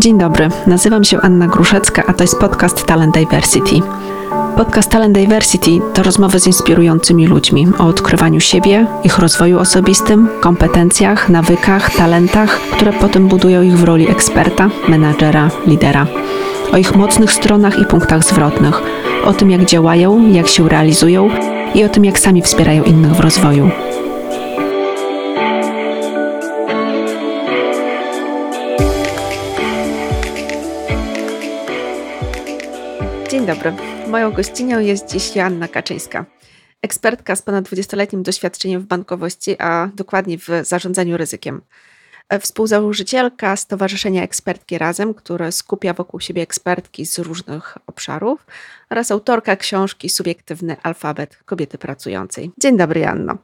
Dzień dobry, nazywam się Anna Gruszecka, a to jest podcast Talent Diversity. Podcast Talent Diversity to rozmowy z inspirującymi ludźmi o odkrywaniu siebie, ich rozwoju osobistym, kompetencjach, nawykach, talentach, które potem budują ich w roli eksperta, menadżera, lidera. O ich mocnych stronach i punktach zwrotnych, o tym jak działają, jak się realizują i o tym jak sami wspierają innych w rozwoju. Dobry. Moją gościnią jest dziś Joanna Kaczyńska. Ekspertka z ponad 20-letnim doświadczeniem w bankowości, a dokładnie w zarządzaniu ryzykiem. Współzałożycielka Stowarzyszenia Ekspertki Razem, które skupia wokół siebie ekspertki z różnych obszarów oraz autorka książki Subiektywny alfabet kobiety pracującej. Dzień dobry, Janno.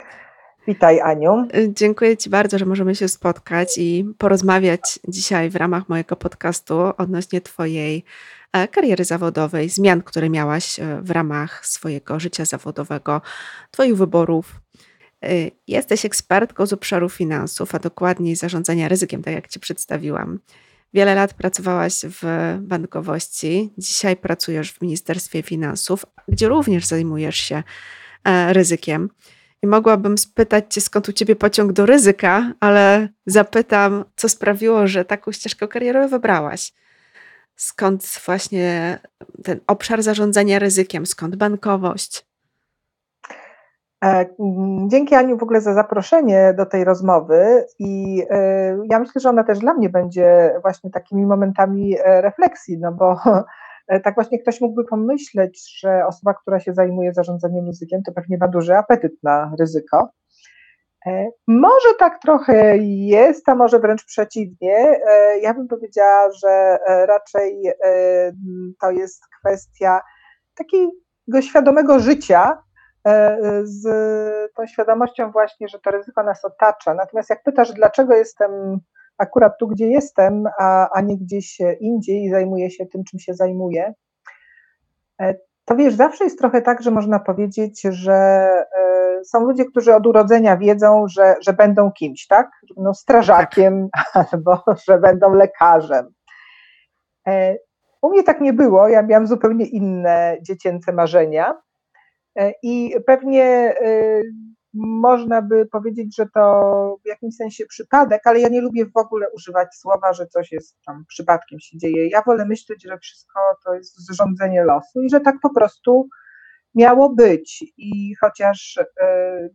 Witaj, Aniu. Dziękuję Ci bardzo, że możemy się spotkać i porozmawiać dzisiaj w ramach mojego podcastu odnośnie Twojej kariery zawodowej, zmian, które miałaś e, w ramach swojego życia zawodowego, Twoich wyborów. E, jesteś ekspertką z obszaru finansów, a dokładniej zarządzania ryzykiem, tak jak Ci przedstawiłam. Wiele lat pracowałaś w bankowości, dzisiaj pracujesz w Ministerstwie Finansów, gdzie również zajmujesz się ryzykiem. I mogłabym spytać Cię, skąd u Ciebie pociąg do ryzyka, ale zapytam, co sprawiło, że taką ścieżkę karierową wybrałaś skąd właśnie ten obszar zarządzania ryzykiem, skąd bankowość? E, dzięki Aniu w ogóle za zaproszenie do tej rozmowy i e, ja myślę, że ona też dla mnie będzie właśnie takimi momentami e, refleksji, no bo tak właśnie ktoś mógłby pomyśleć, że osoba, która się zajmuje zarządzaniem ryzykiem, to pewnie ma duży apetyt na ryzyko. E, może tak trochę jest, a może wręcz przeciwnie. E, ja bym powiedziała, że e, raczej to jest kwestia takiego świadomego życia, z tą świadomością właśnie, że to ryzyko nas otacza. Natomiast jak pytasz, dlaczego jestem akurat tu, gdzie jestem, a, a nie gdzieś indziej i zajmuję się tym, czym się zajmuję, to wiesz, zawsze jest trochę tak, że można powiedzieć, że są ludzie, którzy od urodzenia wiedzą, że, że będą kimś, tak? No, strażakiem tak. albo że będą lekarzem. E, u mnie tak nie było, ja miałam zupełnie inne dziecięce marzenia e, i pewnie e, można by powiedzieć, że to w jakimś sensie przypadek, ale ja nie lubię w ogóle używać słowa, że coś jest tam przypadkiem się dzieje. Ja wolę myśleć, że wszystko to jest zrządzenie losu i że tak po prostu miało być. I chociaż e,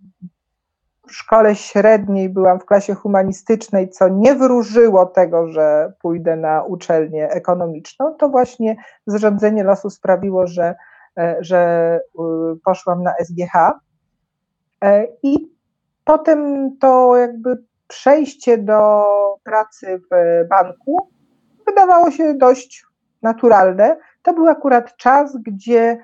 w szkole średniej byłam w klasie humanistycznej, co nie wróżyło tego, że pójdę na uczelnię ekonomiczną, to właśnie zrządzenie losu sprawiło, że, e, że poszłam na SGH. E, I potem to jakby przejście do pracy w banku wydawało się dość naturalne. To był akurat czas, gdzie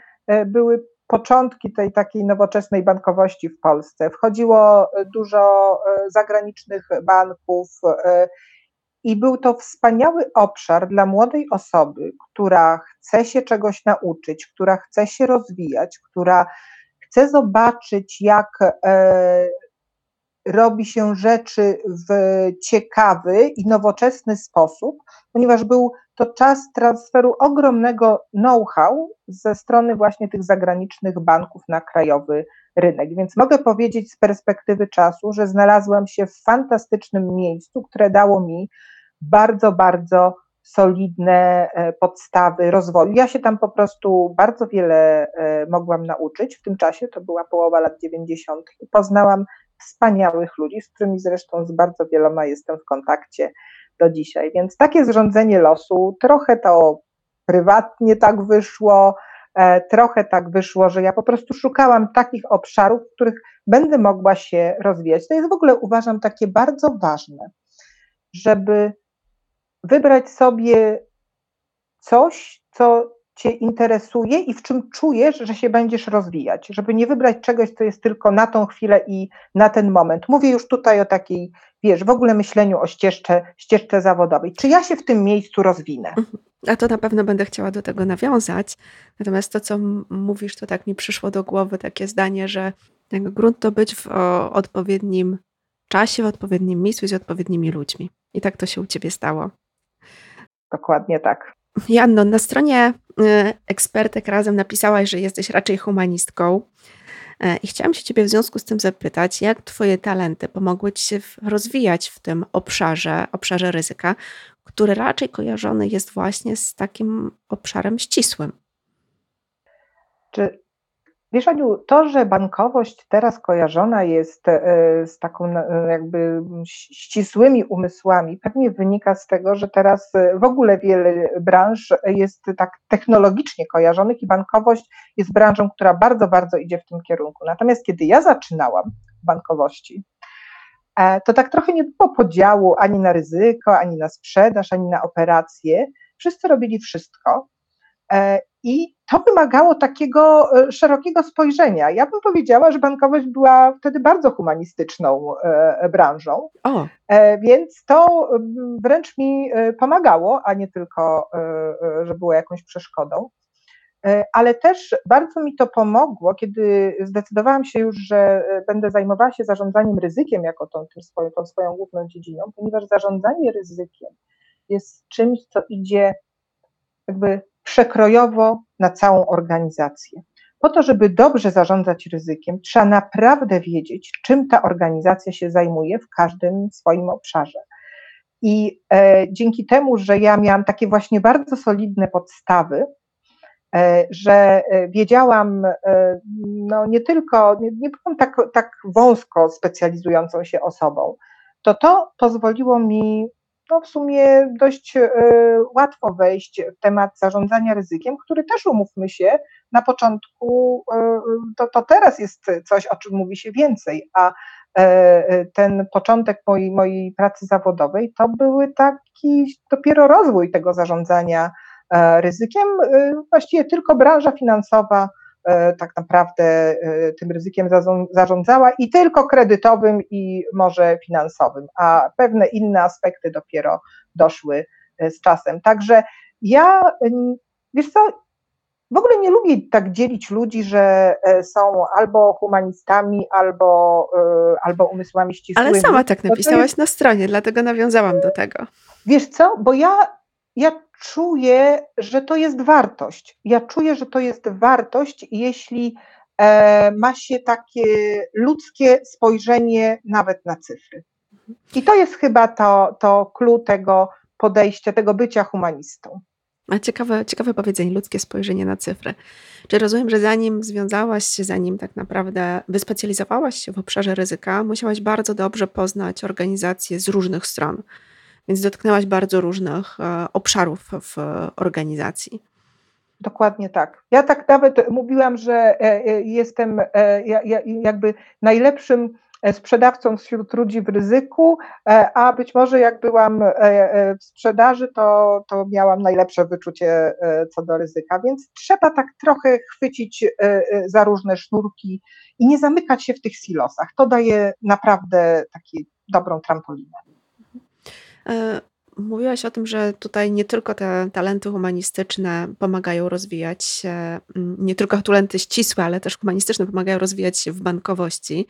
były początki tej takiej nowoczesnej bankowości w Polsce. Wchodziło e, dużo e, zagranicznych banków e, i był to wspaniały obszar dla młodej osoby, która chce się czegoś nauczyć, która chce się rozwijać, która chce zobaczyć, jak robi się rzeczy w ciekawy i nowoczesny sposób, ponieważ był to czas transferu ogromnego know-how ze strony właśnie tych zagranicznych banków na krajowy rynek. Więc mogę powiedzieć z perspektywy czasu, że znalazłam się w fantastycznym miejscu, które dało mi bardzo, bardzo solidne e, podstawy rozwoju. Ja się tam po prostu bardzo wiele e, mogłam nauczyć. W tym czasie, to była połowa lat 90., poznałam wspaniałych ludzi, z którymi zresztą z bardzo wieloma jestem w kontakcie do dzisiaj. Więc takie zrządzenie losu, trochę to prywatnie tak wyszło, e, trochę tak wyszło, że ja po prostu szukałam takich obszarów, w których będę mogła się rozwijać. To jest w ogóle uważam takie bardzo ważne, żeby wybrać sobie coś, co Cię interesuje i w czym czujesz, że się będziesz rozwijać, żeby nie wybrać czegoś, co jest tylko na tą chwilę i na ten moment. Mówię już tutaj o takiej, wiesz, w ogóle myśleniu o ścieżce, ścieżce zawodowej. Czy ja się w tym miejscu rozwinę? Mhm. A to na pewno będę chciała do tego nawiązać. Natomiast to, co mówisz, to tak mi przyszło do głowy takie zdanie, że grunt to być w odpowiednim czasie, w odpowiednim miejscu z odpowiednimi ludźmi. I tak to się u ciebie stało. Dokładnie tak. Janno, na stronie y, ekspertek razem napisałaś, że jesteś raczej humanistką. E, I chciałam się Ciebie w związku z tym zapytać, jak Twoje talenty pomogły Ci się rozwijać w tym obszarze, obszarze ryzyka, który raczej kojarzony jest właśnie z takim obszarem ścisłym? Czy Wiesz, Aniu, to, że bankowość teraz kojarzona jest e, z taką e, jakby ścisłymi umysłami, pewnie wynika z tego, że teraz e, w ogóle wiele branż jest tak technologicznie kojarzonych i bankowość jest branżą, która bardzo, bardzo idzie w tym kierunku. Natomiast kiedy ja zaczynałam w bankowości, to tak trochę nie było podziału ani na ryzyko, ani na sprzedaż, ani na operacje. Wszyscy robili wszystko. I to wymagało takiego e, szerokiego spojrzenia. Ja bym powiedziała, że bankowość była wtedy bardzo humanistyczną e, branżą, o. E, więc to wręcz mi pomagało, a nie tylko, że było jakąś przeszkodą. Ale też bardzo mi to pomogło, kiedy zdecydowałam się już, że będę zajmowała się zarządzaniem ryzykiem jako tą, tą, swoją, tą swoją główną dziedziną, ponieważ zarządzanie ryzykiem jest czymś, co idzie jakby przekrojowo na całą organizację. Po to, żeby dobrze zarządzać ryzykiem, trzeba naprawdę wiedzieć, czym ta organizacja się zajmuje w każdym swoim obszarze. I e, dzięki temu, że ja miałam takie właśnie bardzo solidne podstawy, e, że e, wiedziałam, e, no nie tylko, nie, nie byłam tak, tak wąsko specjalizującą się osobą, to to pozwoliło mi no w sumie dość e, łatwo wejść w temat zarządzania ryzykiem, który też umówmy się, na początku e, to, to teraz jest coś, o czym mówi się więcej, a e, ten początek mojej, mojej pracy zawodowej to były taki dopiero rozwój tego zarządzania ryzykiem. Właściwie tylko branża finansowa tak naprawdę e, tym ryzykiem zarządzała i tylko kredytowym i może finansowym, a pewne inne aspekty dopiero doszły e, z czasem. Także ja, wiesz co, w ogóle nie lubię tak dzielić ludzi, że są albo humanistami, albo, albo umysłami ścisłymi. Ale sama tak napisałaś jest... na stronie, dlatego nawiązałam do tego. Wiesz co, bo ja, ja czuję, że to jest wartość. Ja czuję, że to jest wartość, jeśli e, ma się takie ludzkie spojrzenie nawet na cyfry. I to jest chyba to, to clue tego podejścia, tego bycia humanistą. A ciekawe, ciekawe powiedzenie, ludzkie spojrzenie na cyfry. Czy rozumiem, że zanim związałaś się, zanim tak naprawdę wyspecjalizowałaś się w obszarze ryzyka, musiałaś bardzo dobrze poznać organizacje z różnych stron więc dotknęłaś bardzo różnych e, obszarów w organizacji. Dokładnie tak. Ja tak nawet mówiłam, że e, e, jestem jakby najlepszym sprzedawcą wśród ludzi w ryzyku, a być może jak byłam w sprzedaży, to, to miałam najlepsze wyczucie co do ryzyka, więc trzeba tak trochę chwycić za różne sznurki i nie zamykać się w tych silosach. To daje naprawdę taką dobrą trampolinę. E, mówiłaś o tym, że tutaj nie tylko te talenty humanistyczne pomagają rozwijać się, mm, nie tylko talenty ścisłe, ale też humanistyczne pomagają rozwijać się w bankowości.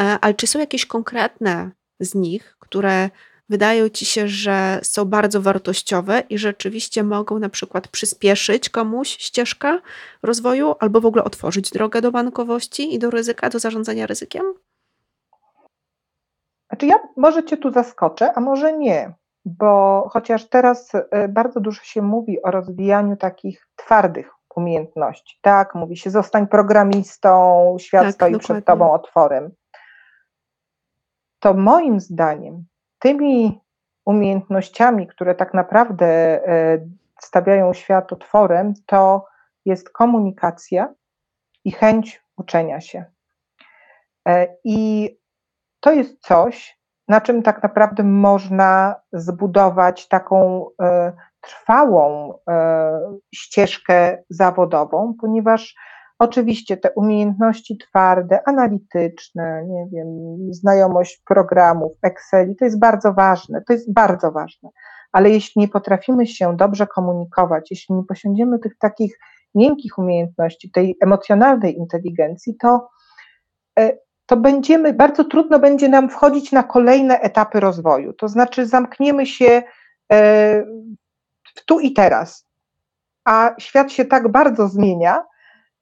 E, ale czy są jakieś konkretne z nich, które wydają ci się, że są bardzo wartościowe i rzeczywiście mogą na przykład przyspieszyć komuś ścieżkę rozwoju albo w ogóle otworzyć drogę do bankowości i do ryzyka, do zarządzania ryzykiem? Znaczy ja może Cię tu zaskoczę, a może nie, bo chociaż teraz e, bardzo dużo się mówi o rozwijaniu takich twardych umiejętności, tak, mówi się zostań programistą, świat tak, stoi dokładnie. przed Tobą otworem, to moim zdaniem tymi umiejętnościami, które tak naprawdę e, stawiają świat otworem, to jest komunikacja i chęć uczenia się. E, I to jest coś, na czym tak naprawdę można zbudować taką e, trwałą e, ścieżkę zawodową, ponieważ oczywiście te umiejętności twarde, analityczne, nie wiem, znajomość programów, Excel, to jest bardzo ważne, to jest bardzo ważne, ale jeśli nie potrafimy się dobrze komunikować, jeśli nie posiądziemy tych takich miękkich umiejętności, tej emocjonalnej inteligencji, to e, to będziemy, bardzo trudno będzie nam wchodzić na kolejne etapy rozwoju. To znaczy, zamkniemy się e, w tu i teraz. A świat się tak bardzo zmienia,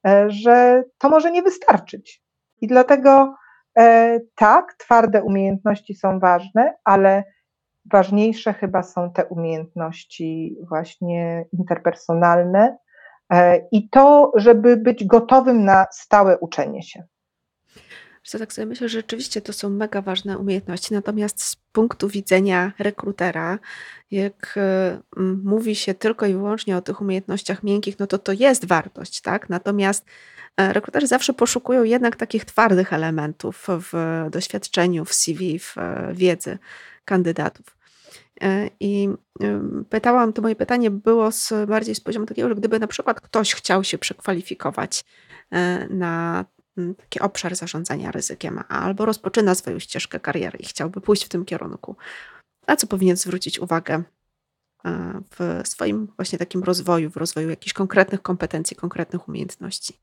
e, że to może nie wystarczyć. I dlatego e, tak, twarde umiejętności są ważne, ale ważniejsze chyba są te umiejętności właśnie interpersonalne i to, żeby być gotowym na stałe uczenie się. Że tak sobie myślę, że rzeczywiście to są mega ważne umiejętności, natomiast z punktu widzenia rekrutera, jak e, mówi się tylko i wyłącznie o tych umiejętnościach miękkich, no to to jest wartość, tak? Natomiast e, rekruterzy zawsze poszukują jednak takich twardych elementów w doświadczeniu, w CV, w e, wiedzy kandydatów. I pytałam, to moje pytanie było z, bardziej z poziomu takiego, że gdyby na przykład ktoś chciał się przekwalifikować na taki obszar zarządzania ryzykiem, albo rozpoczyna swoją ścieżkę kariery i chciałby pójść w tym kierunku, na co powinien zwrócić uwagę e, w swoim właśnie takim rozwoju, w rozwoju jakichś konkretnych kompetencji, konkretnych umiejętności?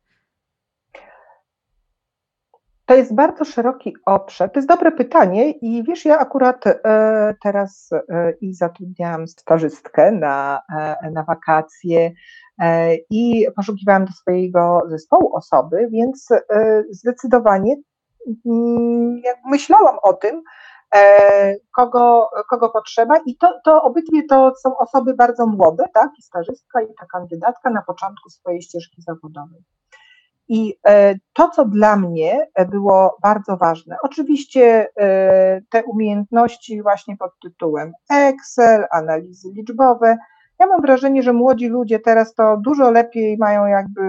To jest bardzo szeroki obszar. To jest dobre pytanie i wiesz, ja akurat e, teraz e, i zatrudniałam stażystkę na, na wakacje i poszukiwałam do swojego zespołu osoby, więc e, zdecydowanie mm, myślałam o tym, e, kogo, kogo potrzeba i to, to obydwie to są osoby bardzo młode, tak, i stażystka i ta kandydatka na początku swojej ścieżki zawodowej. I e, to, co dla mnie było bardzo ważne, oczywiście e, te umiejętności właśnie pod tytułem Excel, analizy liczbowe. Ja mam wrażenie, że młodzi ludzie teraz to dużo lepiej mają jakby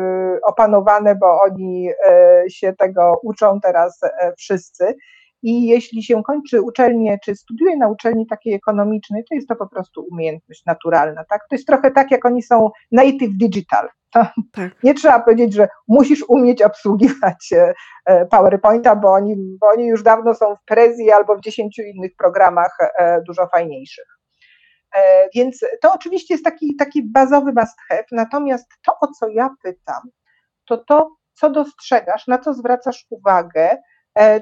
opanowane, bo oni e, się tego uczą teraz wszyscy. I jeśli się kończy uczelnię, czy studiuje na uczelni takiej ekonomicznej, to jest to po prostu umiejętność naturalna. Tak? To jest trochę tak, jak oni są native digital. Tak. Nie trzeba powiedzieć, że musisz umieć obsługiwać e, e, PowerPointa, bo oni, bo oni już dawno są w Prezi albo w dziesięciu innych programach e, dużo fajniejszych. Więc to oczywiście jest taki, taki bazowy must have, natomiast to, o co ja pytam, to to, co dostrzegasz, na co zwracasz uwagę,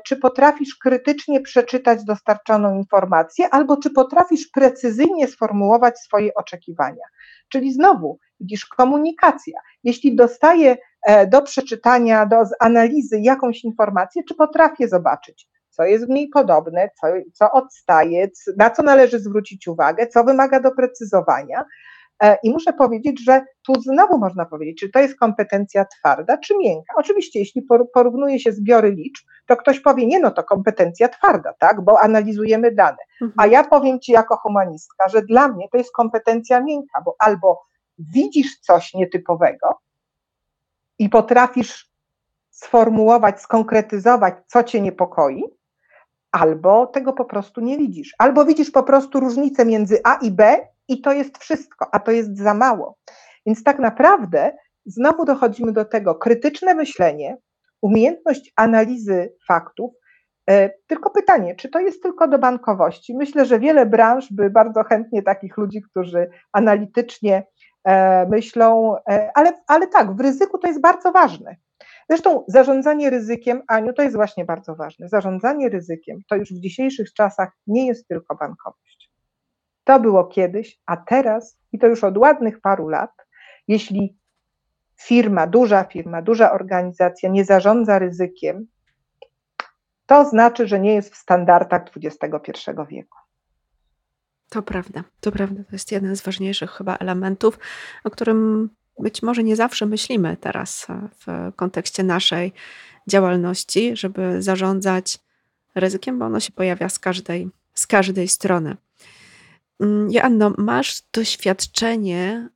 czy potrafisz krytycznie przeczytać dostarczoną informację, albo czy potrafisz precyzyjnie sformułować swoje oczekiwania. Czyli znowu, widzisz, komunikacja. Jeśli dostaję e, do przeczytania, do analizy jakąś informację, czy potrafię zobaczyć, co jest w niej podobne, co, co odstaje, na co należy zwrócić uwagę, co wymaga doprecyzowania. E, I muszę powiedzieć, że tu znowu można powiedzieć, czy to jest kompetencja twarda, czy miękka. Oczywiście, jeśli porównuje się zbiory liczb, to ktoś powie, nie no, to kompetencja twarda, tak, bo analizujemy dane. Mhm. A ja powiem Ci jako humanistka, że dla mnie to jest kompetencja miękka, bo albo widzisz coś nietypowego i potrafisz sformułować, skonkretyzować, co Cię niepokoi, albo tego po prostu nie widzisz. Albo widzisz po prostu różnicę między A i B i to jest wszystko, a to jest za mało. Więc tak naprawdę znowu dochodzimy do tego krytyczne myślenie, umiejętność analizy faktów. E, tylko pytanie, czy to jest tylko do bankowości? Myślę, że wiele branż by bardzo chętnie takich ludzi, którzy analitycznie e, myślą, e, ale, ale tak, w ryzyku to jest bardzo ważne. Zresztą zarządzanie ryzykiem, Aniu, to jest właśnie bardzo ważne. Zarządzanie ryzykiem to już w dzisiejszych czasach nie jest tylko bankowość. To było kiedyś, a teraz, i to już od ładnych paru lat, jeśli firma, duża firma, duża organizacja nie zarządza ryzykiem, to znaczy, że nie jest w standardach XXI wieku. To prawda, to prawda. To jest jeden z ważniejszych chyba elementów, o którym być może nie zawsze myślimy teraz w kontekście naszej działalności, żeby zarządzać ryzykiem, bo ono się pojawia z każdej, z każdej strony. Mm, Joanno, masz doświadczenie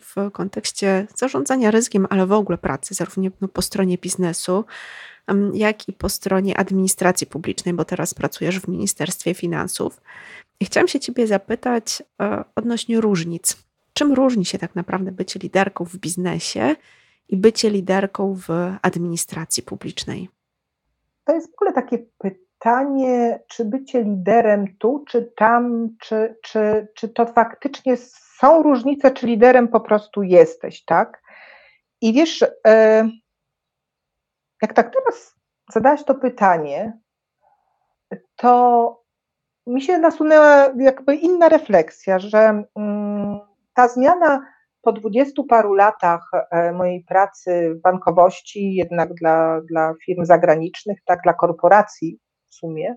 w kontekście zarządzania ryzykiem, ale w ogóle pracy, zarówno no, po stronie biznesu, jak i po stronie administracji publicznej, bo teraz pracujesz w Ministerstwie Finansów. I chciałam się Ciebie zapytać e, odnośnie różnic. Czym różni się tak naprawdę bycie liderką w biznesie i bycie liderką w administracji publicznej? To jest w ogóle takie pytanie czy bycie liderem tu, czy tam, czy, czy, czy to faktycznie są różnice, czy liderem po prostu jesteś, tak? I wiesz, e, jak tak teraz zadałaś to pytanie, to mi się nasunęła jakby inna refleksja, że mm, ta zmiana po dwudziestu paru latach e, mojej pracy w bankowości, jednak dla, dla firm zagranicznych, tak dla korporacji w sumie,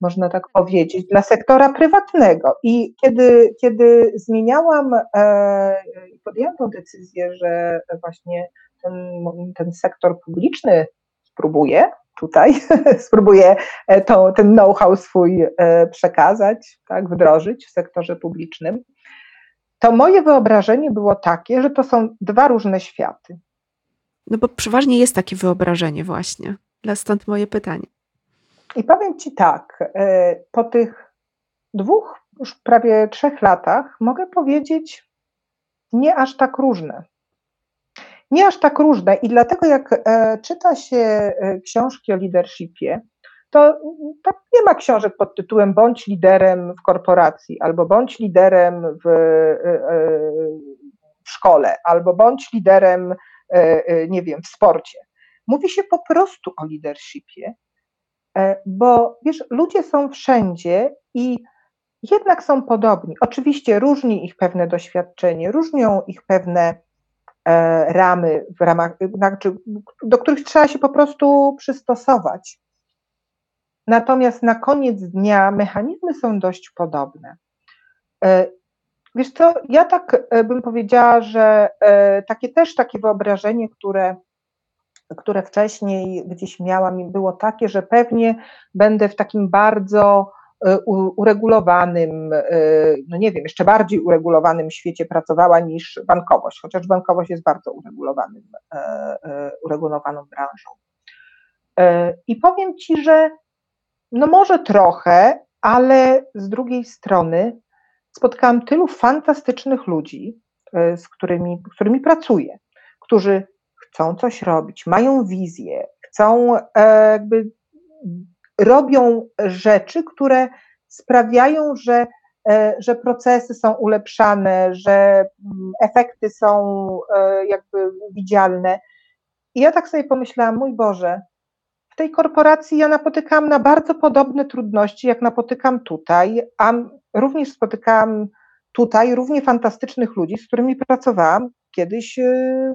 można tak powiedzieć, dla sektora prywatnego. I kiedy, kiedy zmieniałam i podjęłam tę decyzję, że właśnie ten, ten sektor publiczny spróbuję tutaj, spróbuję e, ten know-how swój e, przekazać, tak, wdrożyć w sektorze publicznym, to moje wyobrażenie było takie, że to są dwa różne światy. No bo przeważnie jest takie wyobrażenie właśnie, stąd moje pytanie. I powiem Ci tak, e, po tych dwóch, już prawie trzech latach mogę powiedzieć nie aż tak różne nie aż tak różne i dlatego jak e, czyta się e, książki o leadershipie, to tak nie ma książek pod tytułem bądź liderem w korporacji, albo bądź liderem w, e, w szkole, albo bądź liderem, nie wiem, w sporcie. Mówi się po prostu o leadershipie, bo wiesz, ludzie są wszędzie i jednak są podobni. Oczywiście różni ich pewne doświadczenie, różnią ich pewne E, ramy, w ramach, znaczy, do których trzeba się po prostu przystosować. Natomiast na koniec dnia mechanizmy są dość podobne. E, wiesz co, ja tak e, bym powiedziała, że takie też takie wyobrażenie, które, które wcześniej gdzieś miałam, było takie, że pewnie będę w takim bardzo E, uregulowanym, e, no nie wiem, jeszcze bardziej uregulowanym świecie pracowała niż bankowość, chociaż bankowość jest bardzo uregulowanym, e, uregulowaną branżą. I powiem Ci, że no może trochę, ale z drugiej strony spotkałam tylu fantastycznych ludzi, z którymi, z którymi pracuję, którzy chcą coś robić, mają wizję, chcą jakby robią rzeczy, które sprawiają, że, e, że procesy są ulepszane, że mm, efekty są e, jakby widzialne. I ja tak sobie pomyślałam, mój Boże, tej korporacji ja napotykam na bardzo podobne trudności, jak napotykam tutaj, a również spotykałam tutaj równie fantastycznych ludzi, z którymi pracowałam kiedyś e,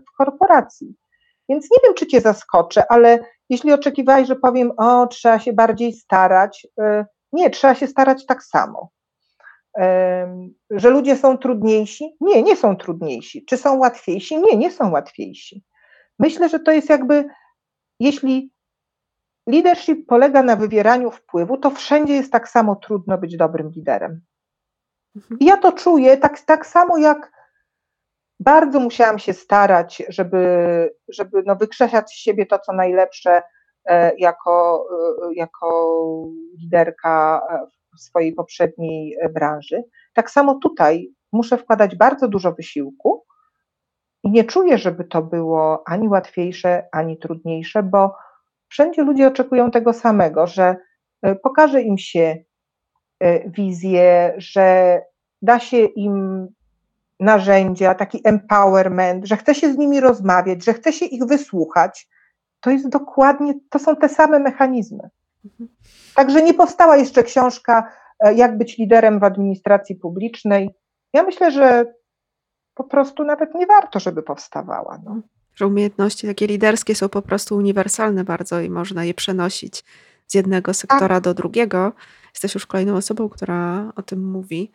w korporacji. Więc nie wiem, czy Cię zaskoczę, ale jeśli oczekiwałeś, że powiem, o, trzeba się bardziej starać, y, nie, trzeba się starać tak samo. Że ludzie są trudniejsi? Nie, nie są trudniejsi. Czy są łatwiejsi? Nie, nie są łatwiejsi. Myślę, że to jest jakby, jeśli leadership polega na wywieraniu wpływu, to wszędzie jest tak samo trudno być dobrym liderem. Mhm. I ja to czuję tak, tak samo jak bardzo musiałam się starać, żeby, żeby no wykrzesać z siebie to, co najlepsze e, jako, e, jako liderka w swojej poprzedniej branży. Tak samo tutaj muszę wkładać bardzo dużo wysiłku i nie czuję, żeby to było ani łatwiejsze, ani trudniejsze, bo wszędzie ludzie oczekują tego samego, że e, pokaże im się wizję, że da się im narzędzia, taki empowerment, że chce się z nimi rozmawiać, że chce się ich wysłuchać, to jest dokładnie, to są te same mechanizmy. Także nie powstała jeszcze książka e, Jak być liderem w administracji publicznej. Ja myślę, że po prostu nawet nie warto, żeby powstawała. No. Że umiejętności takie liderskie są po prostu uniwersalne bardzo i można je przenosić z jednego sektora tak. do drugiego. Jesteś już kolejną osobą, która o tym mówi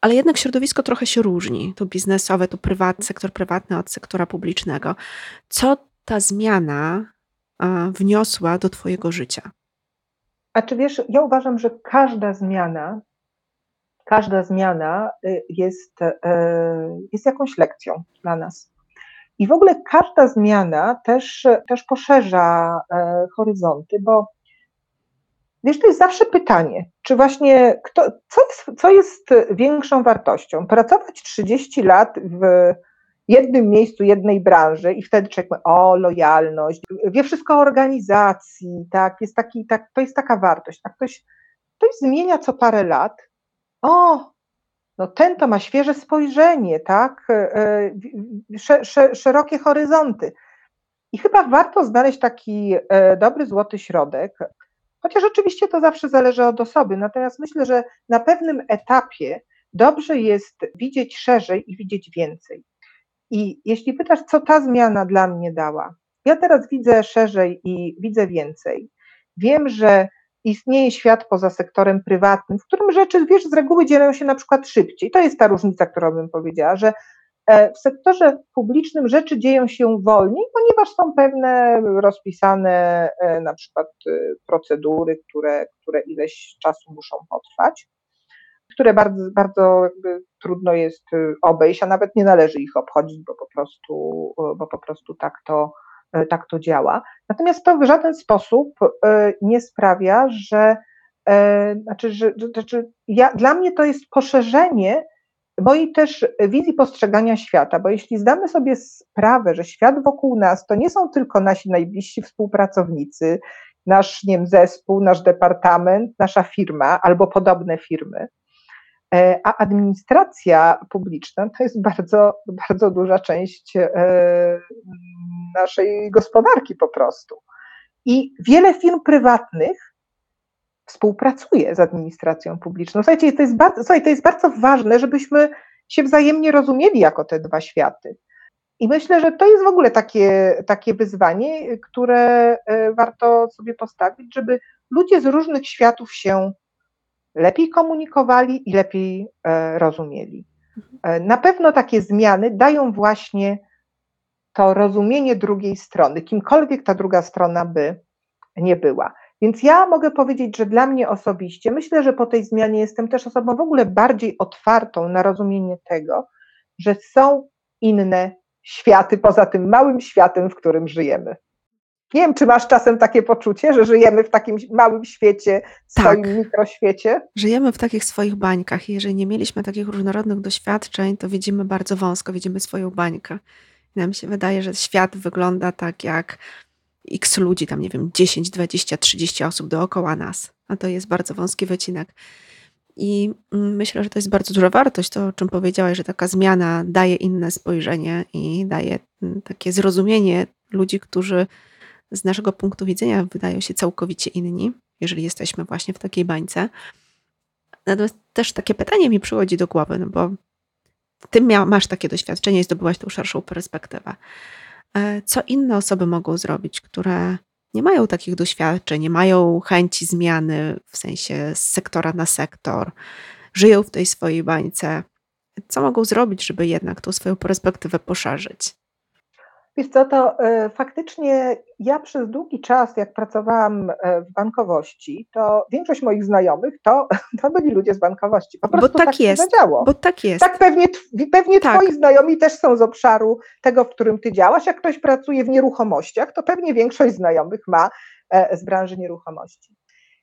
ale jednak środowisko trochę się różni. To biznesowe, to prywatny, sektor prywatny od sektora publicznego. Co ta zmiana wniosła do Twojego życia? A czy wiesz, ja uważam, że każda zmiana, każda zmiana y, jest, y, jest jakąś lekcją dla nas. I w ogóle każda zmiana też, też poszerza y, horyzonty, bo Wiesz, to jest zawsze pytanie, czy właśnie kto, co, co jest większą wartością? Pracować 30 lat w jednym miejscu, jednej branży i wtedy mówi, o, lojalność, wie wszystko o organizacji, tak, jest taki, tak, to jest taka wartość, tak, ktoś, ktoś zmienia co parę lat, o, no ten to ma świeże spojrzenie, tak, e, e, szerokie horyzonty. I chyba warto znaleźć taki e, dobry złoty środek, Chociaż oczywiście to zawsze zależy od osoby, natomiast myślę, że na pewnym etapie dobrze jest widzieć szerzej i widzieć więcej. I jeśli pytasz, co ta zmiana dla mnie dała, ja teraz widzę szerzej i widzę więcej. Wiem, że istnieje świat poza sektorem prywatnym, w którym rzeczy, wiesz, z reguły dzieją się na przykład szybciej. To jest ta różnica, którą bym powiedziała, że e, w sektorze publicznym rzeczy dzieją się wolniej, ponieważ są pewne rozpisane e, na przykład e, procedury, które, które ileś czasu muszą potrwać, które bardzo, bardzo trudno jest obejść, a nawet nie należy ich obchodzić, bo po prostu, bo po prostu tak to, tak to działa. Natomiast to w żaden sposób e, nie sprawia, że e, znaczy, że, że, ja, dla mnie to jest poszerzenie mojej też wizji postrzegania świata, bo jeśli zdamy sobie sprawę, że świat wokół nas to nie są tylko nasi najbliżsi współpracownicy, nasz nie wiem, zespół, nasz departament, nasza firma albo podobne firmy, a administracja publiczna to jest bardzo, bardzo duża część naszej gospodarki po prostu. I wiele firm prywatnych współpracuje z administracją publiczną. Słuchajcie, to jest bardzo, słuchaj, to jest bardzo ważne, żebyśmy się wzajemnie rozumieli jako te dwa światy. I myślę, że to jest w ogóle takie, takie wyzwanie, które e, warto sobie postawić, żeby ludzie z różnych światów się lepiej komunikowali i lepiej e, rozumieli. E, na pewno takie zmiany dają właśnie to rozumienie drugiej strony, kimkolwiek ta druga strona by nie była. Więc ja mogę powiedzieć, że dla mnie osobiście, myślę, że po tej zmianie jestem też osobą w ogóle bardziej otwartą na rozumienie tego, że są inne światy poza tym małym światem, w którym żyjemy. Nie wiem, czy masz czasem takie poczucie, że żyjemy w takim małym świecie, swoim tak. mikroświecie? Żyjemy w takich swoich bańkach i jeżeli nie mieliśmy takich różnorodnych doświadczeń, to widzimy bardzo wąsko, widzimy swoją bańkę. Nam się wydaje, że świat wygląda tak jak x ludzi, tam nie wiem, 10, 20, 30 osób dookoła nas. A to jest bardzo wąski wycinek. I myślę, że to jest bardzo duża wartość, to o czym powiedziałaś, że taka zmiana daje inne spojrzenie i daje mm, takie zrozumienie ludzi, którzy z naszego punktu widzenia wydają się całkowicie inni, jeżeli jesteśmy właśnie w takiej bańce. Natomiast też takie pytanie mi przychodzi do głowy, no bo ty masz takie doświadczenie i zdobyłaś tą szerszą perspektywę. E, co inne osoby mogą zrobić, które nie mają takich doświadczeń, nie mają chęci zmiany w sensie z sektora na sektor, żyją w tej swojej bańce? Co mogą zrobić, żeby jednak tą swoją perspektywę poszerzyć? Wiesz co, to y, faktycznie ja przez długi czas, jak pracowałam e, w bankowości, to większość moich znajomych to, to byli ludzie z bankowości. Po prostu bo tak, tak jest. Się zadziało. Bo tak jest. Tak pewnie, pewnie tak. twoi znajomi też są z obszaru tego, w którym ty działasz. Jak ktoś pracuje w nieruchomościach, to pewnie większość znajomych ma e, z branży nieruchomości.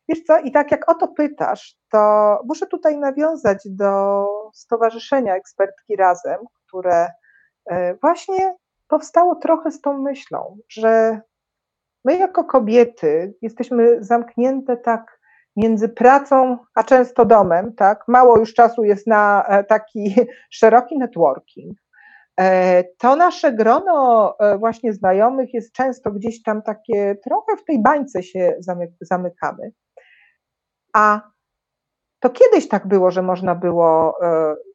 Wiesz co, i tak jak o to pytasz, to muszę tutaj nawiązać do Stowarzyszenia Ekspertki Razem, które właśnie powstało trochę z tą myślą, że my jako kobiety jesteśmy zamknięte tak między pracą a często domem, tak? Mało już czasu jest na e, taki szeroki networking. E, to nasze grono e, właśnie znajomych jest często gdzieś tam takie, trochę w tej bańce się zamykamy. A to kiedyś tak było, że można było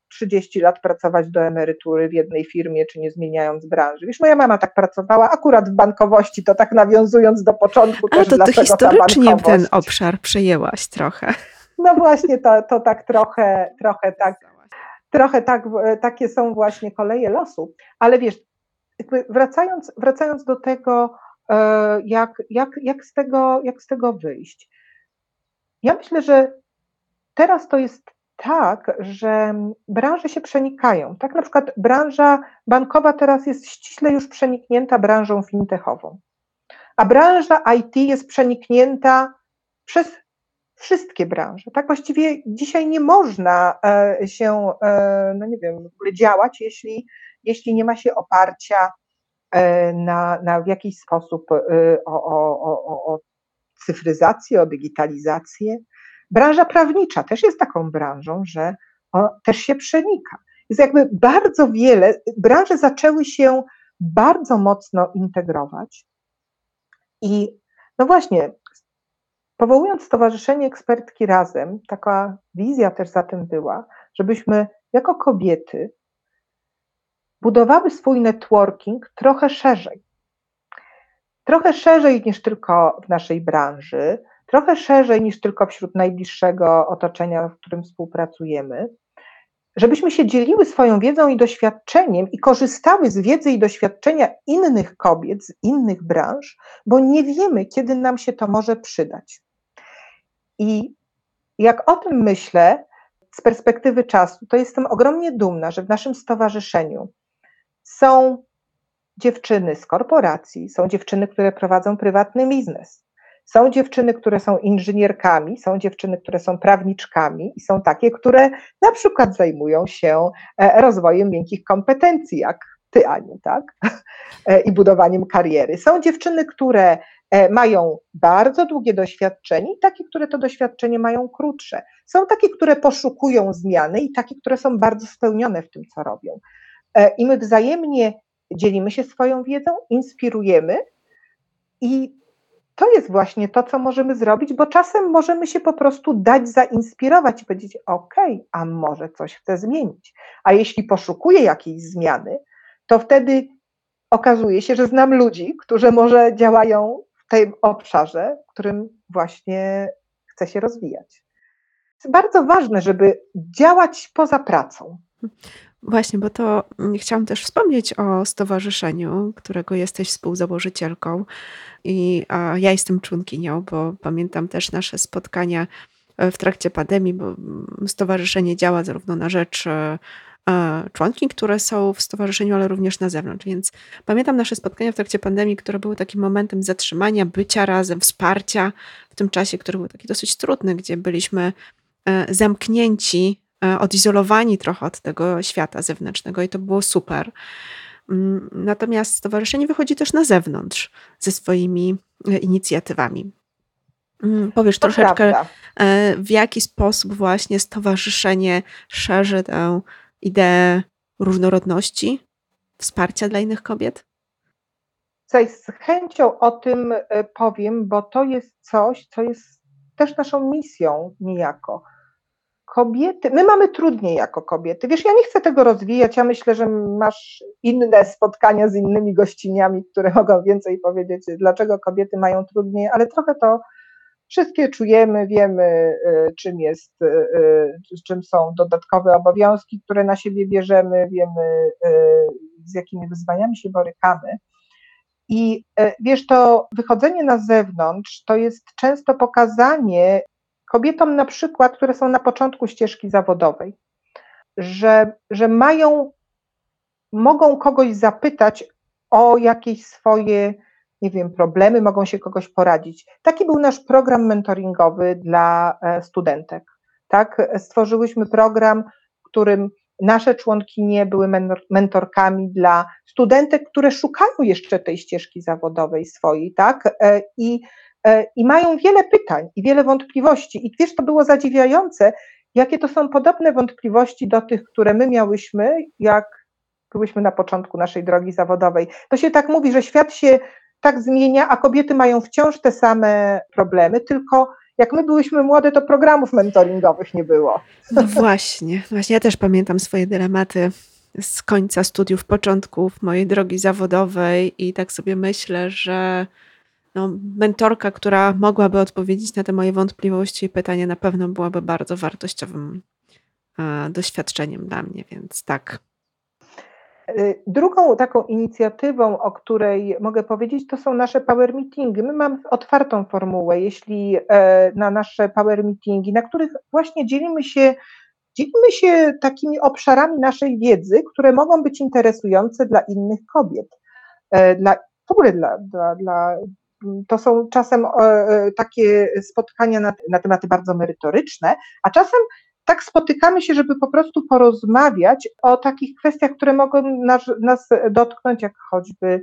30 lat pracować do emerytury w jednej firmie, czy nie zmieniając branży. Wiesz, moja mama tak pracowała, akurat w bankowości, to tak nawiązując do początku też to, to historycznie ten obszar przejęłaś trochę. No właśnie, to, to tak trochę, trochę tak, trochę tak, takie są właśnie koleje losu. Ale wiesz, wracając, wracając do tego, e, jak, jak, jak, z tego, jak z tego wyjść. Ja myślę, że teraz to jest tak, że branże się przenikają. Tak na przykład branża bankowa teraz jest ściśle już przeniknięta branżą fintechową, a branża IT jest przeniknięta przez wszystkie branże. Tak właściwie dzisiaj nie można e, się, e, no nie wiem, w ogóle działać, jeśli, jeśli nie ma się oparcia e, na, na w jakiś sposób o, o, o, o cyfryzację, o digitalizację. Branża prawnicza też jest taką branżą, że też się przenika. Jest jakby bardzo wiele, branże zaczęły się bardzo mocno integrować. I no właśnie, powołując Stowarzyszenie Ekspertki Razem, taka wizja też za tym była, żebyśmy jako kobiety budowały swój networking trochę szerzej. Trochę szerzej niż tylko w naszej branży, trochę szerzej niż tylko wśród najbliższego otoczenia, w którym współpracujemy, żebyśmy się dzieliły swoją wiedzą i doświadczeniem i korzystały z wiedzy i doświadczenia innych kobiet z innych branż, bo nie wiemy, kiedy nam się to może przydać. I jak o tym myślę z perspektywy czasu, to jestem ogromnie dumna, że w naszym stowarzyszeniu są dziewczyny z korporacji, są dziewczyny, które prowadzą prywatny biznes, są dziewczyny, które są inżynierkami, są dziewczyny, które są prawniczkami i są takie, które na przykład zajmują się e, rozwojem miękkich kompetencji, jak ty, Aniu, tak? E, I budowaniem kariery. Są dziewczyny, które e, mają bardzo długie doświadczenie i takie, które to doświadczenie mają krótsze. Są takie, które poszukują zmiany i takie, które są bardzo spełnione w tym, co robią. I my wzajemnie dzielimy się swoją wiedzą, inspirujemy i to jest właśnie to, co możemy zrobić, bo czasem możemy się po prostu dać zainspirować i powiedzieć: OK, a może coś chcę zmienić. A jeśli poszukuję jakiejś zmiany, to wtedy okazuje się, że znam ludzi, którzy może działają w tym obszarze, w którym właśnie chcę się rozwijać. Jest bardzo ważne, żeby działać poza pracą. Właśnie, bo to mm, chciałam też wspomnieć o stowarzyszeniu, którego jesteś współzałożycielką i ja jestem członkinią, bo pamiętam też nasze spotkania e, w trakcie pandemii, bo mm, stowarzyszenie działa zarówno na rzecz e, członki, które są w stowarzyszeniu, ale również na zewnątrz. Więc pamiętam nasze spotkania w trakcie pandemii, które były takim momentem zatrzymania, bycia razem, wsparcia w tym czasie, który był taki dosyć trudny, gdzie byliśmy e, zamknięci E, odizolowani trochę od tego świata zewnętrznego i to było super. Mm, natomiast stowarzyszenie wychodzi też na zewnątrz ze swoimi e, inicjatywami. Mm, powiesz to troszeczkę, prawda. E, w jaki sposób właśnie stowarzyszenie szerzy tę ideę różnorodności, wsparcia dla innych kobiet? Coś z chęcią o tym powiem, bo to jest coś, co jest też naszą misją niejako kobiety, my mamy trudniej jako kobiety. Wiesz, ja nie chcę tego rozwijać. Ja myślę, że masz inne spotkania z innymi gościniami, które mogą więcej powiedzieć, dlaczego kobiety mają trudniej, ale trochę to wszystkie czujemy, wiemy, y, czym jest, y, y, czym są dodatkowe obowiązki, które na siebie bierzemy, wiemy, z jakimi wyzwaniami się borykamy. I wiesz, to wychodzenie na zewnątrz to jest często pokazanie kobietom na przykład, które są na początku ścieżki zawodowej, że, że mają, mogą kogoś zapytać o jakieś swoje, nie wiem, problemy, mogą się kogoś poradzić. Taki był nasz program mentoringowy dla e, studentek. Tak, stworzyłyśmy program, w którym nasze członkinie były mentorkami dla studentek, które szukają jeszcze tej ścieżki zawodowej swojej, tak? E, I i mają wiele pytań i wiele wątpliwości. I wiesz, to było zadziwiające, jakie to są podobne wątpliwości do tych, które my miałyśmy, jak byłyśmy na początku naszej drogi zawodowej. To się tak mówi, że świat się tak zmienia, a kobiety mają wciąż te same problemy, tylko jak my byłyśmy młode, to programów mentoringowych nie było. No właśnie, właśnie ja też pamiętam swoje dylematy z końca studiów, początków mojej drogi zawodowej i tak sobie myślę, że no, mentorka, która mogłaby odpowiedzieć na te moje wątpliwości i pytania, na pewno byłaby bardzo wartościowym e, doświadczeniem dla mnie, więc tak. E, drugą taką inicjatywą, o której mogę powiedzieć, to są nasze power meetingi. My mamy otwartą formułę, jeśli e, na nasze power meetingi, na których właśnie dzielimy się, dzielimy się takimi obszarami naszej wiedzy, które mogą być interesujące dla innych kobiet, dla, w ogóle dla, dla, dla to są czasem e, e, takie spotkania na, na tematy bardzo merytoryczne, a czasem tak spotykamy się, żeby po prostu porozmawiać o takich kwestiach, które mogą nas, nas dotknąć, jak choćby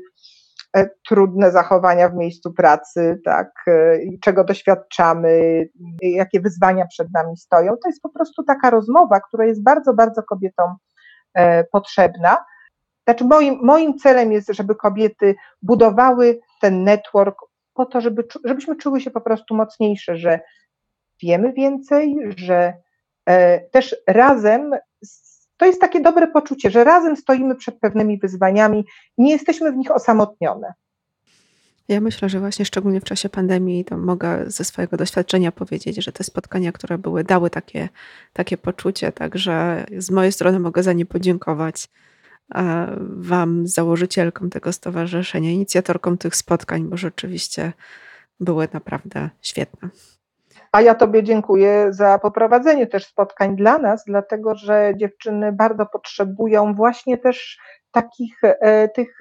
e, trudne zachowania w miejscu pracy, tak, czego doświadczamy, jakie wyzwania przed nami stoją. To jest po prostu taka rozmowa, która jest bardzo, bardzo kobietom potrzebna. Znaczy moim, moim celem jest, żeby kobiety budowały ten network po to, żeby, żebyśmy czuły się po prostu mocniejsze, że wiemy więcej, że e, też razem to jest takie dobre poczucie, że razem stoimy przed pewnymi wyzwaniami nie jesteśmy w nich osamotnione. Ja myślę, że właśnie szczególnie w czasie pandemii, to mogę ze swojego doświadczenia powiedzieć, że te spotkania, które były, dały takie, takie poczucie, także z mojej strony mogę za nie podziękować Wam, założycielkom tego stowarzyszenia, inicjatorkom tych spotkań, bo rzeczywiście były naprawdę świetne. A ja Tobie dziękuję za poprowadzenie też spotkań dla nas, dlatego że dziewczyny bardzo potrzebują właśnie też takich e, tych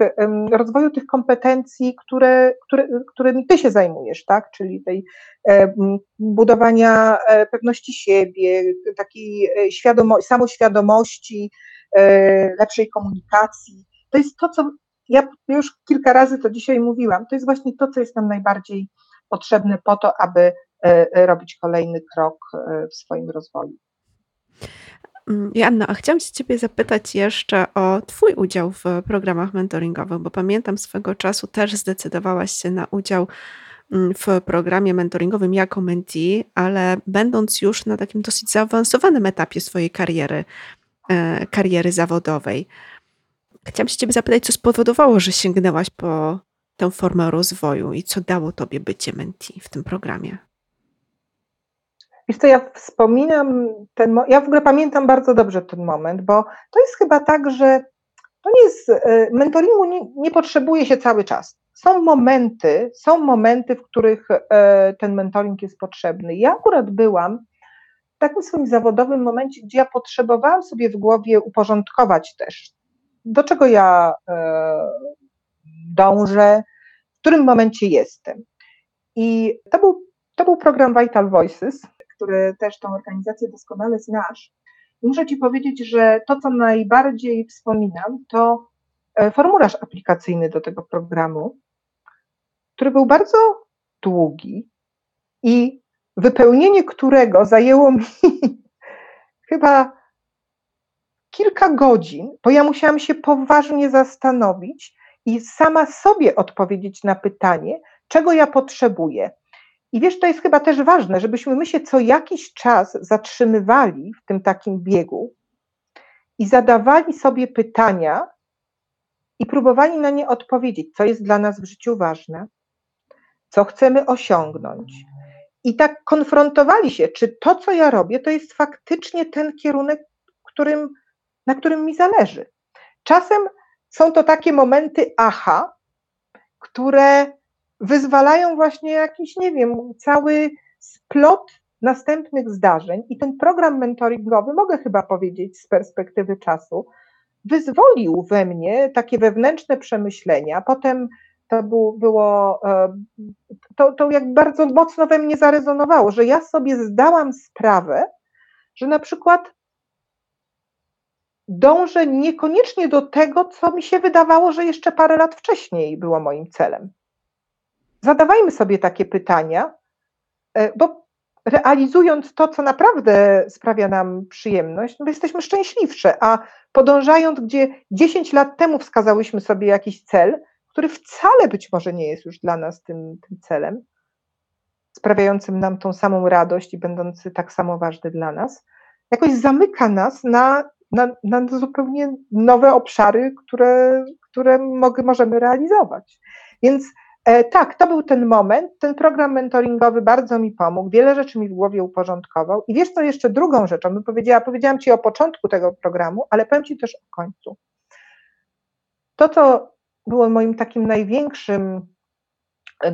rozwoju tych kompetencji, które, które, którymi ty się zajmujesz, tak? Czyli tej e, budowania e, pewności siebie, takiej świadomo, samoświadomości, lepszej komunikacji. To jest to, co ja już kilka razy to dzisiaj mówiłam, to jest właśnie to, co jest nam najbardziej potrzebne po to, aby robić kolejny krok w swoim rozwoju. Mm, Joanna, a chciałam się Ciebie zapytać jeszcze o Twój udział w programach mentoringowych, bo pamiętam swego czasu też zdecydowałaś się na udział mm, w programie mentoringowym jako mentee, ale będąc już na takim dosyć zaawansowanym etapie swojej kariery, e, kariery zawodowej. Chciałam się Ciebie zapytać, co spowodowało, że sięgnęłaś po tę formę rozwoju i co dało Tobie bycie mentee w tym programie? Wiesz co, ja wspominam ten, ja w ogóle pamiętam bardzo dobrze ten moment, bo to jest chyba tak, że to nie jest, e, mentoringu nie, nie potrzebuje się cały czas. Są momenty, są momenty, w których e, ten mentoring jest potrzebny. Ja akurat byłam takim swoim zawodowym momencie, gdzie ja potrzebowałam sobie w głowie uporządkować też, do czego ja e, dążę, w którym momencie jestem. I to był, to był program Vital Voices, który też tą organizację doskonale znasz. muszę Ci powiedzieć, że to, co najbardziej wspominam, to e, formularz aplikacyjny do tego programu, który był bardzo długi i wypełnienie którego zajęło mi chyba kilka godzin, bo ja musiałam się poważnie zastanowić i sama sobie odpowiedzieć na pytanie, czego ja potrzebuję. I wiesz, to jest chyba też ważne, żebyśmy my się co jakiś czas zatrzymywali w tym takim biegu i zadawali sobie pytania i próbowali na nie odpowiedzieć, co jest dla nas w życiu ważne, co chcemy osiągnąć. I tak konfrontowali się, czy to, co ja robię, to jest faktycznie ten kierunek, którym, na którym mi zależy. Czasem są to takie momenty aha, które wyzwalają właśnie jakiś, nie wiem, cały splot następnych zdarzeń i ten program mentoringowy, mogę chyba powiedzieć z perspektywy czasu, wyzwolił we mnie takie wewnętrzne przemyślenia. Potem to było, e, to, to jak bardzo mocno we mnie zarezonowało, że ja sobie zdałam sprawę, że na przykład dążę niekoniecznie do tego, co mi się wydawało, że jeszcze parę lat wcześniej było moim celem. Zadawajmy sobie takie pytania, e, bo realizując to, co naprawdę sprawia nam przyjemność, no jesteśmy szczęśliwsze, a podążając, gdzie 10 lat temu wskazałyśmy sobie jakiś cel, który wcale być może nie jest już dla nas tym, tym celem, sprawiającym nam tą samą radość i będący tak samo ważny dla nas, jakoś zamyka nas na, na, na zupełnie nowe obszary, które, które możemy realizować. Więc E, tak, to był ten moment. Ten program mentoringowy bardzo mi pomógł, wiele rzeczy mi w głowie uporządkował. I wiesz co jeszcze drugą rzeczą, powiedziała, powiedziałam Ci o początku tego programu, ale powiem Ci też o końcu. To, co było moim takim największym,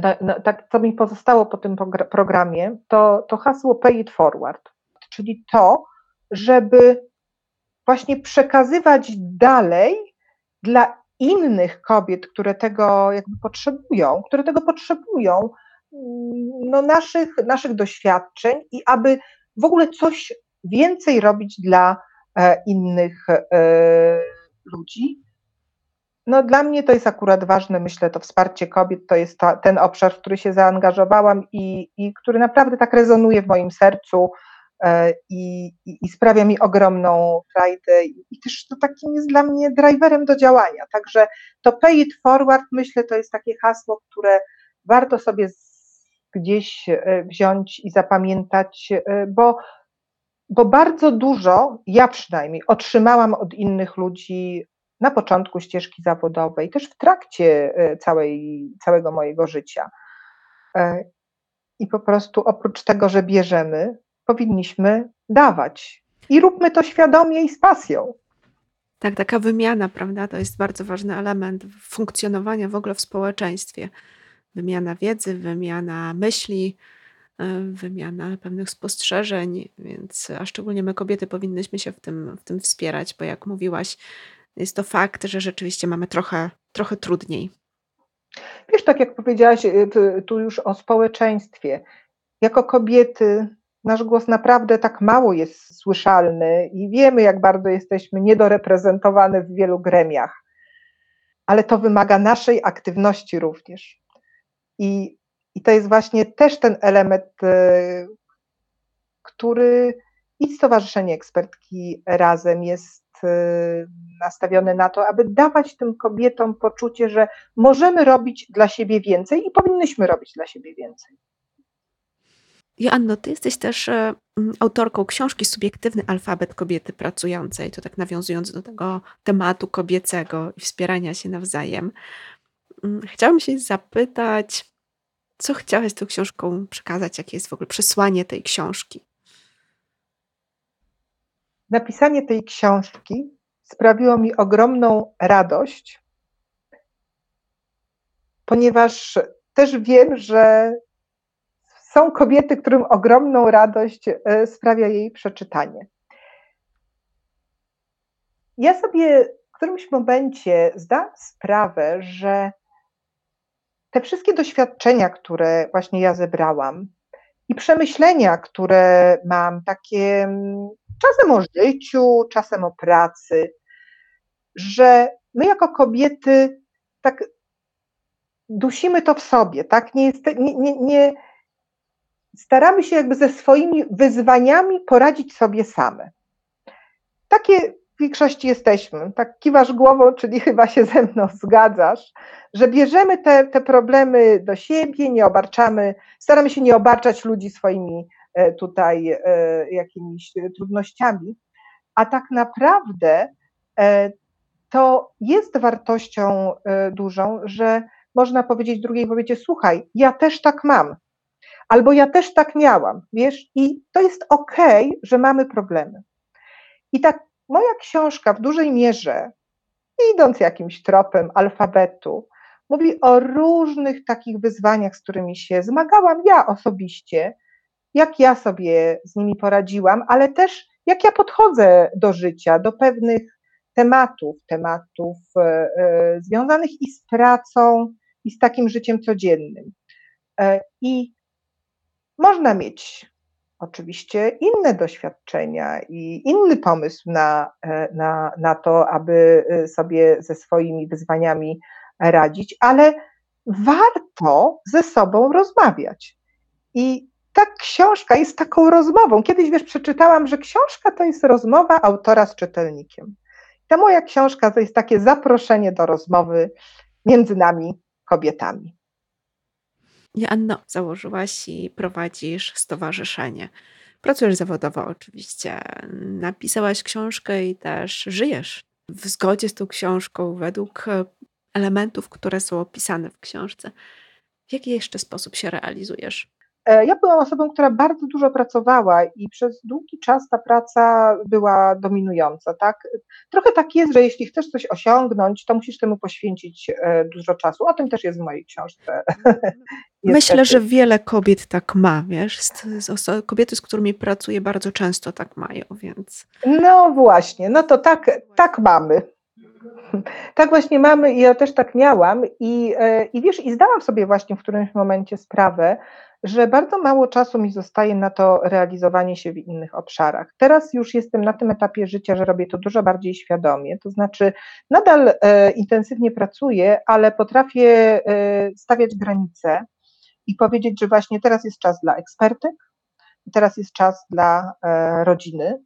na, na, tak, co mi pozostało po tym programie, to, to hasło pay it forward, czyli to, żeby właśnie przekazywać dalej dla innych kobiet, które tego jakby potrzebują, które tego potrzebują, no naszych, naszych doświadczeń i aby w ogóle coś więcej robić dla e, innych e, ludzi. No dla mnie to jest akurat ważne, myślę, to wsparcie kobiet, to jest ta, ten obszar, w który się zaangażowałam i, i który naprawdę tak rezonuje w moim sercu. E, i, i, i, sprawia mi ogromną frajdę i też to takim jest dla mnie driverem do działania. Także to pay it forward, myślę, to jest takie hasło, które warto sobie gdzieś wziąć i zapamiętać, bo, bo bardzo dużo, ja przynajmniej, otrzymałam od innych ludzi na początku ścieżki zawodowej, też w trakcie całej, całego mojego życia. I po prostu oprócz tego, że bierzemy, powinniśmy dawać. I róbmy to świadomie i z pasją. Tak, taka wymiana, prawda, to jest bardzo ważny element funkcjonowania w ogóle w społeczeństwie. Wymiana wiedzy, wymiana myśli, e, wymiana pewnych spostrzeżeń, więc a szczególnie my kobiety powinnyśmy się w tym, w tym wspierać, bo jak mówiłaś, jest to fakt, że rzeczywiście mamy trochę, trochę trudniej. Wiesz, tak jak powiedziałaś y, tu już o społeczeństwie, jako kobiety nasz głos naprawdę tak mało jest słyszalny i wiemy, jak bardzo jesteśmy niedoreprezentowane w wielu gremiach, ale to wymaga naszej aktywności również. I, i to jest właśnie też ten element, y, który i Stowarzyszenie Ekspertki Razem jest y, nastawione na to, aby dawać tym kobietom poczucie, że możemy robić dla siebie więcej i powinnyśmy robić dla siebie więcej. Joanno, ty jesteś też e, autorką książki Subiektywny alfabet kobiety pracującej. To tak nawiązując do tego tematu kobiecego i wspierania się nawzajem. Chciałam się zapytać, co chciałaś tą książką przekazać, jakie jest w ogóle przesłanie tej książki? Napisanie tej książki sprawiło mi ogromną radość, ponieważ też wiem, że są kobiety, którym ogromną radość e, sprawia jej przeczytanie. Ja sobie w którymś momencie zdałam sprawę, że te wszystkie doświadczenia, które właśnie ja zebrałam i przemyślenia, które mam, takie mm, czasem o życiu, czasem o pracy, że my jako kobiety tak dusimy to w sobie, tak? Nie, jest, nie, nie, nie, staramy się jakby ze swoimi wyzwaniami poradzić sobie same. Takie w większości jesteśmy. Tak kiwasz głową, czyli chyba się ze mną zgadzasz, że bierzemy te, te problemy do siebie, nie obarczamy, staramy się nie obarczać ludzi swoimi tutaj e, jakimiś trudnościami, a tak naprawdę e, to jest wartością dużą, że można powiedzieć drugiej kobiecie, słuchaj, ja też tak mam, Albo ja też tak miałam, wiesz, i to jest okej, okay, że mamy problemy. I tak moja książka w dużej mierze, idąc jakimś tropem alfabetu, mówi o różnych takich wyzwaniach, z którymi się zmagałam ja osobiście, jak ja sobie z nimi poradziłam, ale też jak ja podchodzę do życia, do pewnych tematów, tematów e, e, związanych i z pracą, i z takim życiem codziennym. E, I można mieć oczywiście inne doświadczenia i inny pomysł na, na, na to, aby sobie ze swoimi wyzwaniami radzić, ale warto ze sobą rozmawiać. I ta książka jest taką rozmową. Kiedyś wiesz, przeczytałam, że książka to jest rozmowa autora z czytelnikiem. Ta moja książka to jest takie zaproszenie do rozmowy między nami, kobietami. Joanno, założyłaś i prowadzisz stowarzyszenie. Pracujesz zawodowo oczywiście. Napisałaś książkę i też żyjesz w zgodzie z tą książką, według e, elementów, które są opisane w książce. W jaki jeszcze sposób się realizujesz? E, ja byłam osobą, która bardzo dużo pracowała i przez długi czas ta praca była dominująca. Tak? Trochę tak jest, że jeśli chcesz coś osiągnąć, to musisz temu poświęcić e, dużo czasu. O tym też jest w mojej książce. Myślę, że wiele kobiet tak ma, wiesz, kobiety, z którymi pracuję bardzo często tak mają, więc... No właśnie, no to tak, tak mamy. Tak właśnie mamy ja też tak miałam i, e, i wiesz, i zdałam sobie właśnie w którymś momencie sprawę, że bardzo mało czasu mi zostaje na to realizowanie się w innych obszarach. Teraz już jestem na tym etapie życia, że robię to dużo bardziej świadomie, to znaczy nadal e, intensywnie pracuję, ale potrafię e, stawiać granice i powiedzieć, że właśnie teraz jest czas dla ekspertek, teraz jest czas dla e, rodziny.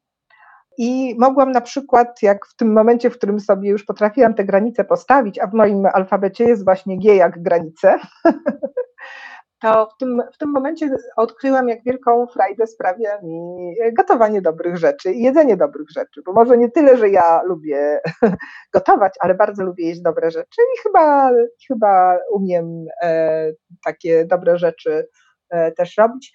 I mogłam na przykład, jak w tym momencie, w którym sobie już potrafiłam te granice postawić, a w moim alfabecie jest właśnie G jak granice, to w tym, w tym momencie odkryłam, jak wielką frajdę sprawia mi gotowanie dobrych rzeczy i jedzenie dobrych rzeczy, bo może nie tyle, że ja lubię gotować, ale bardzo lubię jeść dobre rzeczy i chyba, chyba umiem e, takie dobre rzeczy e, też robić.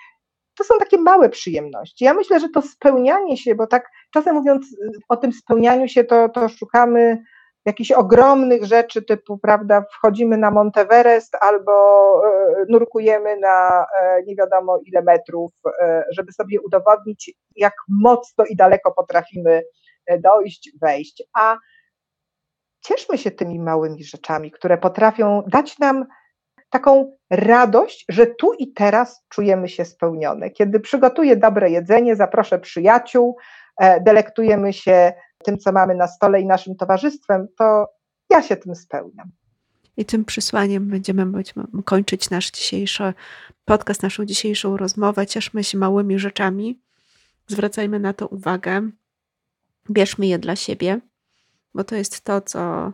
To są takie małe przyjemności. Ja myślę, że to spełnianie się, bo tak czasem mówiąc o tym spełnianiu się, to, to szukamy jakichś ogromnych rzeczy typu, prawda, wchodzimy na Monteverest albo e, nurkujemy na e, nie wiadomo ile metrów, e, żeby sobie udowodnić, jak mocno i daleko potrafimy dojść, wejść. A cieszmy się tymi małymi rzeczami, które potrafią dać nam taką radość, że tu i teraz czujemy się spełnione. Kiedy przygotuję dobre jedzenie, zaproszę przyjaciół, delektujemy się tym, co mamy na stole i naszym towarzystwem, to ja się tym spełniam. I tym przesłaniem będziemy kończyć nasz dzisiejszy podcast, naszą dzisiejszą rozmowę. Cieszmy się małymi rzeczami, zwracajmy na to uwagę, bierzmy je dla siebie, bo to jest to, co,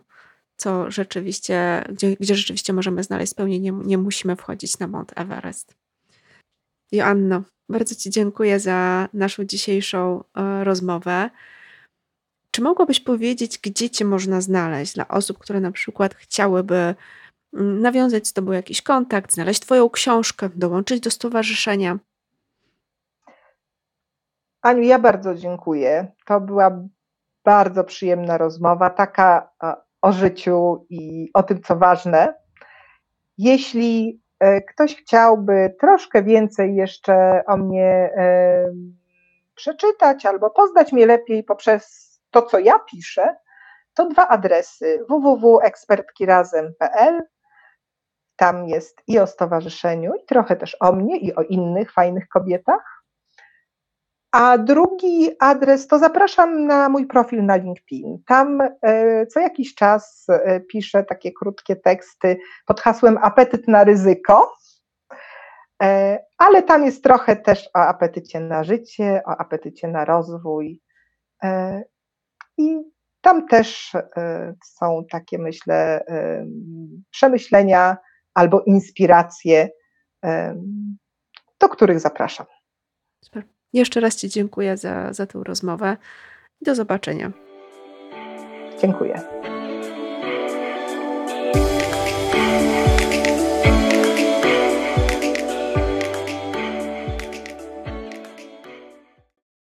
co rzeczywiście, gdzie, gdzie rzeczywiście możemy znaleźć spełnienie. Nie, musimy wchodzić na Mount Everest. Joanno, bardzo Ci dziękuję za naszą dzisiejszą e, rozmowę. Czy mogłabyś powiedzieć, gdzie Cię można znaleźć dla osób, które na przykład chciałyby mm, nawiązać z Tobą jakiś kontakt, znaleźć Twoją książkę, dołączyć do stowarzyszenia? Aniu, ja bardzo dziękuję. To była bardzo przyjemna rozmowa, taka o życiu i o tym, co ważne. Jeśli e, ktoś chciałby troszkę więcej jeszcze o mnie przeczytać albo poznać mnie lepiej poprzez to, co ja piszę, to dwa adresy www.ekspertkirazem.pl. Tam jest i o stowarzyszeniu, i trochę też o mnie, i o innych fajnych kobietach. A drugi adres to zapraszam na mój profil na LinkedIn. Tam e, co jakiś czas e, piszę takie krótkie teksty pod hasłem apetyt na ryzyko. E, ale tam jest trochę też o apetycie na życie, o apetycie na rozwój. I tam też są takie, myślę, przemyślenia albo inspiracje, do których zapraszam. Super. Jeszcze raz Ci dziękuję za, za tę rozmowę. Do zobaczenia. Dziękuję.